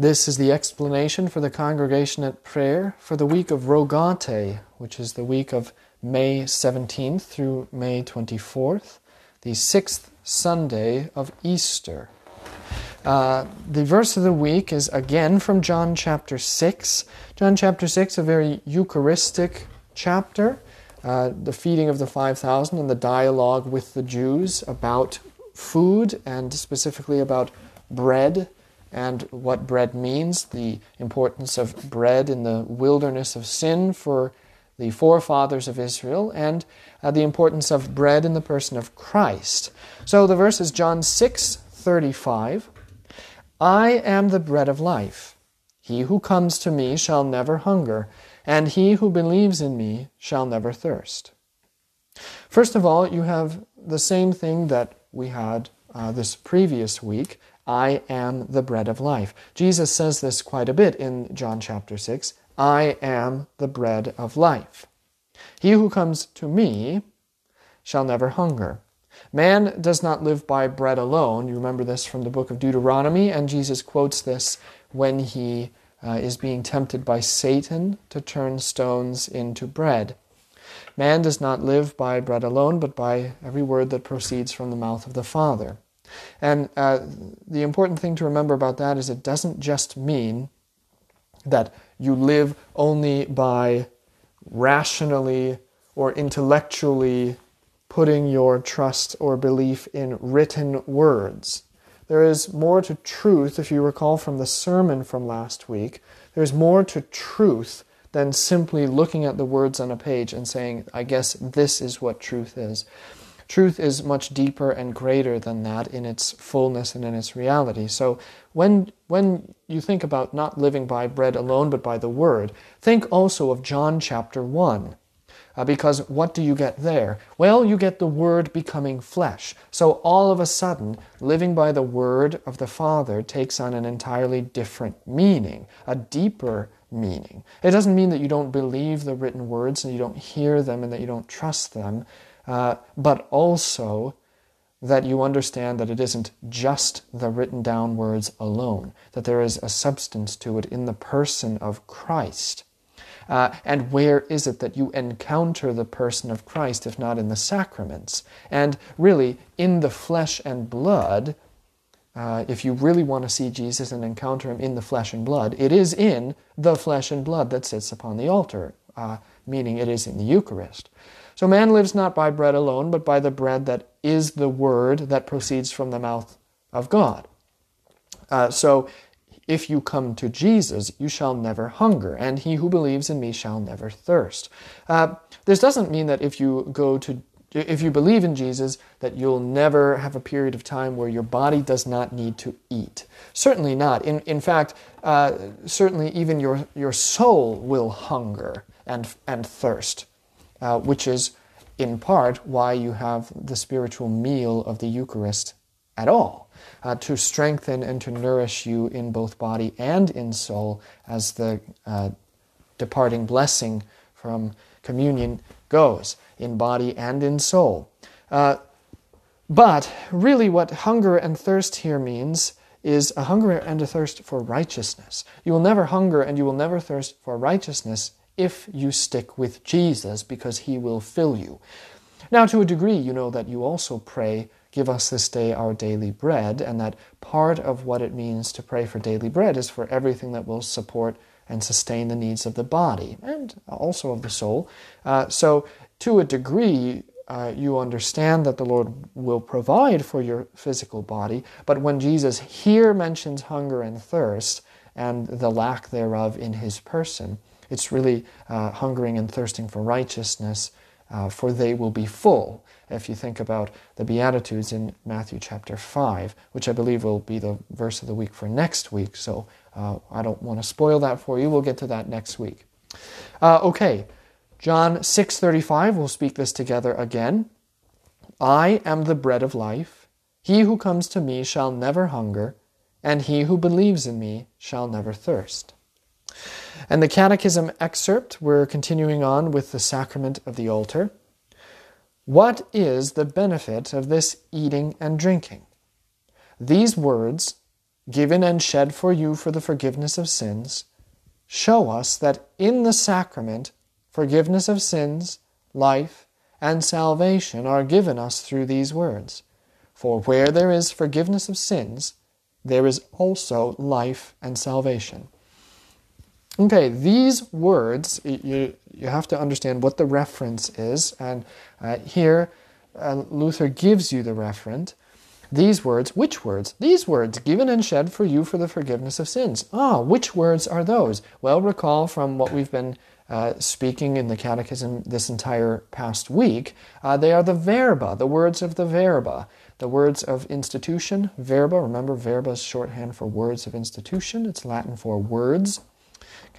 This is the explanation for the congregation at prayer for the week of Rogate, which is the week of May 17th through May 24th, the sixth Sunday of Easter. Uh, the verse of the week is again from John chapter 6. John chapter 6, a very Eucharistic chapter, uh, the feeding of the 5,000 and the dialogue with the Jews about food and specifically about bread and what bread means, the importance of bread in the wilderness of sin for the forefathers of Israel, and uh, the importance of bread in the person of Christ. So the verse is John 6 35. I am the bread of life. He who comes to me shall never hunger, and he who believes in me shall never thirst. First of all, you have the same thing that we had uh, this previous week I am the bread of life. Jesus says this quite a bit in John chapter 6 I am the bread of life. He who comes to me shall never hunger. Man does not live by bread alone. You remember this from the book of Deuteronomy, and Jesus quotes this when he uh, is being tempted by Satan to turn stones into bread. Man does not live by bread alone, but by every word that proceeds from the mouth of the Father. And uh, the important thing to remember about that is it doesn't just mean that you live only by rationally or intellectually putting your trust or belief in written words. There is more to truth, if you recall from the sermon from last week, there's more to truth than simply looking at the words on a page and saying, I guess this is what truth is. Truth is much deeper and greater than that in its fullness and in its reality. So when, when you think about not living by bread alone but by the Word, think also of John chapter 1. Uh, because what do you get there? Well, you get the Word becoming flesh. So all of a sudden, living by the Word of the Father takes on an entirely different meaning, a deeper meaning. It doesn't mean that you don't believe the written words and you don't hear them and that you don't trust them. Uh, but also that you understand that it isn't just the written down words alone, that there is a substance to it in the person of Christ. Uh, and where is it that you encounter the person of Christ if not in the sacraments? And really, in the flesh and blood, uh, if you really want to see Jesus and encounter him in the flesh and blood, it is in the flesh and blood that sits upon the altar, uh, meaning it is in the Eucharist. So man lives not by bread alone, but by the bread that is the word that proceeds from the mouth of God. Uh, so if you come to Jesus, you shall never hunger, and he who believes in me shall never thirst. Uh, this doesn't mean that if you go to if you believe in Jesus, that you'll never have a period of time where your body does not need to eat. Certainly not. In, in fact, uh, certainly even your, your soul will hunger and, and thirst uh, which is in part why you have the spiritual meal of the Eucharist at all, uh, to strengthen and to nourish you in both body and in soul, as the uh, departing blessing from communion goes, in body and in soul. Uh, but really, what hunger and thirst here means is a hunger and a thirst for righteousness. You will never hunger and you will never thirst for righteousness if you stick with Jesus because he will fill you. Now, to a degree, you know that you also pray, Give us this day our daily bread, and that part of what it means to pray for daily bread is for everything that will support and sustain the needs of the body and also of the soul. Uh, so, to a degree, uh, you understand that the Lord will provide for your physical body, but when Jesus here mentions hunger and thirst and the lack thereof in his person, it's really uh, hungering and thirsting for righteousness, uh, for they will be full. If you think about the Beatitudes in Matthew chapter 5, which I believe will be the verse of the week for next week, so uh, I don't want to spoil that for you. We'll get to that next week. Uh, okay, John 6:35. We'll speak this together again. I am the bread of life. He who comes to me shall never hunger, and he who believes in me shall never thirst. And the Catechism excerpt, we're continuing on with the sacrament of the altar. What is the benefit of this eating and drinking? These words given and shed for you for the forgiveness of sins, show us that in the sacrament, forgiveness of sins, life, and salvation are given us through these words. For where there is forgiveness of sins, there is also life and salvation. Okay, these words, you, you have to understand what the reference is, and uh, here uh, Luther gives you the referent. These words, which words? These words, given and shed for you for the forgiveness of sins. Ah, which words are those? Well, recall from what we've been uh, speaking in the Catechism this entire past week, uh, they are the verba, the words of the verba. The words of institution, verba, remember verba is shorthand for words of institution, it's Latin for words.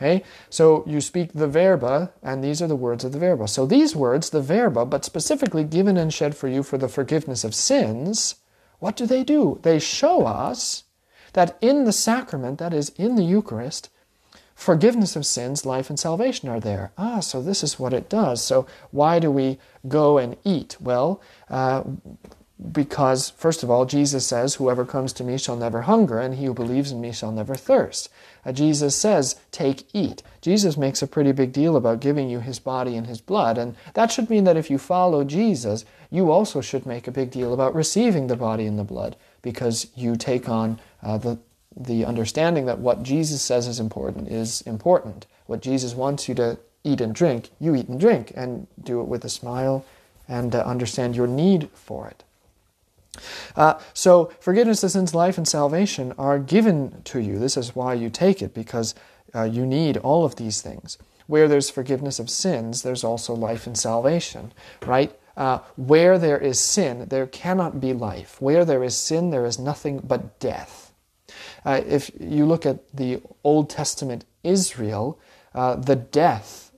Okay, so you speak the verba, and these are the words of the verba. So these words, the verba, but specifically given and shed for you for the forgiveness of sins, what do they do? They show us that in the sacrament, that is, in the Eucharist, forgiveness of sins, life, and salvation are there. Ah, so this is what it does. So why do we go and eat? Well, uh, because, first of all, Jesus says, Whoever comes to me shall never hunger, and he who believes in me shall never thirst. Uh, Jesus says, Take, eat. Jesus makes a pretty big deal about giving you his body and his blood, and that should mean that if you follow Jesus, you also should make a big deal about receiving the body and the blood, because you take on uh, the, the understanding that what Jesus says is important is important. What Jesus wants you to eat and drink, you eat and drink, and do it with a smile and uh, understand your need for it. Uh, so, forgiveness of sins, life, and salvation are given to you. This is why you take it, because uh, you need all of these things. Where there's forgiveness of sins, there's also life and salvation, right? Uh, where there is sin, there cannot be life. Where there is sin, there is nothing but death. Uh, if you look at the Old Testament Israel, uh, the death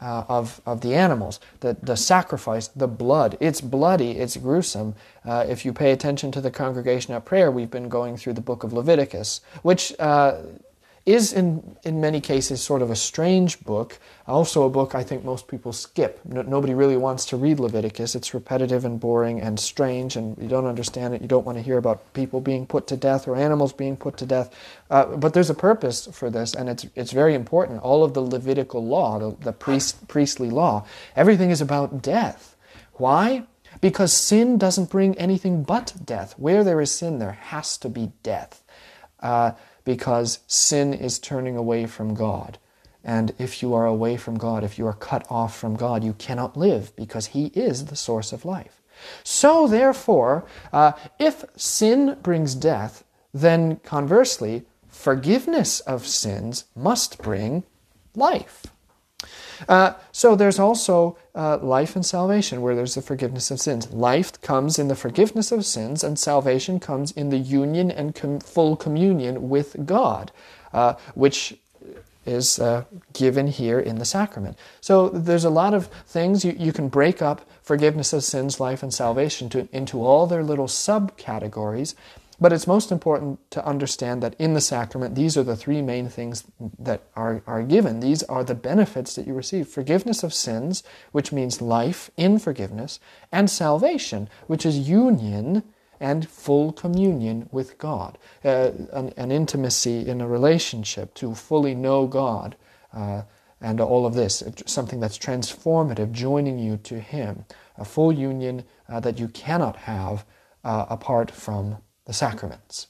uh, of, of the animals, the, the sacrifice, the blood. It's bloody, it's gruesome. Uh, if you pay attention to the congregation at prayer, we've been going through the book of Leviticus, which uh, is in, in many cases sort of a strange book, also a book I think most people skip. No, nobody really wants to read Leviticus. It's repetitive and boring and strange, and you don't understand it. You don't want to hear about people being put to death or animals being put to death. Uh, but there's a purpose for this, and it's, it's very important. All of the Levitical law, the, the priest, priestly law, everything is about death. Why? Because sin doesn't bring anything but death. Where there is sin, there has to be death. Uh, because sin is turning away from God. And if you are away from God, if you are cut off from God, you cannot live because He is the source of life. So, therefore, uh, if sin brings death, then conversely, forgiveness of sins must bring life. Uh, so there's also uh, life and salvation where there's the forgiveness of sins. Life comes in the forgiveness of sins, and salvation comes in the union and com- full communion with God, uh, which is uh, given here in the sacrament. So there's a lot of things you, you can break up forgiveness of sins, life, and salvation to, into all their little subcategories. But it's most important to understand that in the sacrament, these are the three main things that are, are given. These are the benefits that you receive forgiveness of sins, which means life in forgiveness, and salvation, which is union and full communion with God, uh, an, an, intimacy in a relationship to fully know God. Uh, and all of this, something that's transformative, joining you to Him, a full union uh, that you cannot have uh, apart from the sacraments.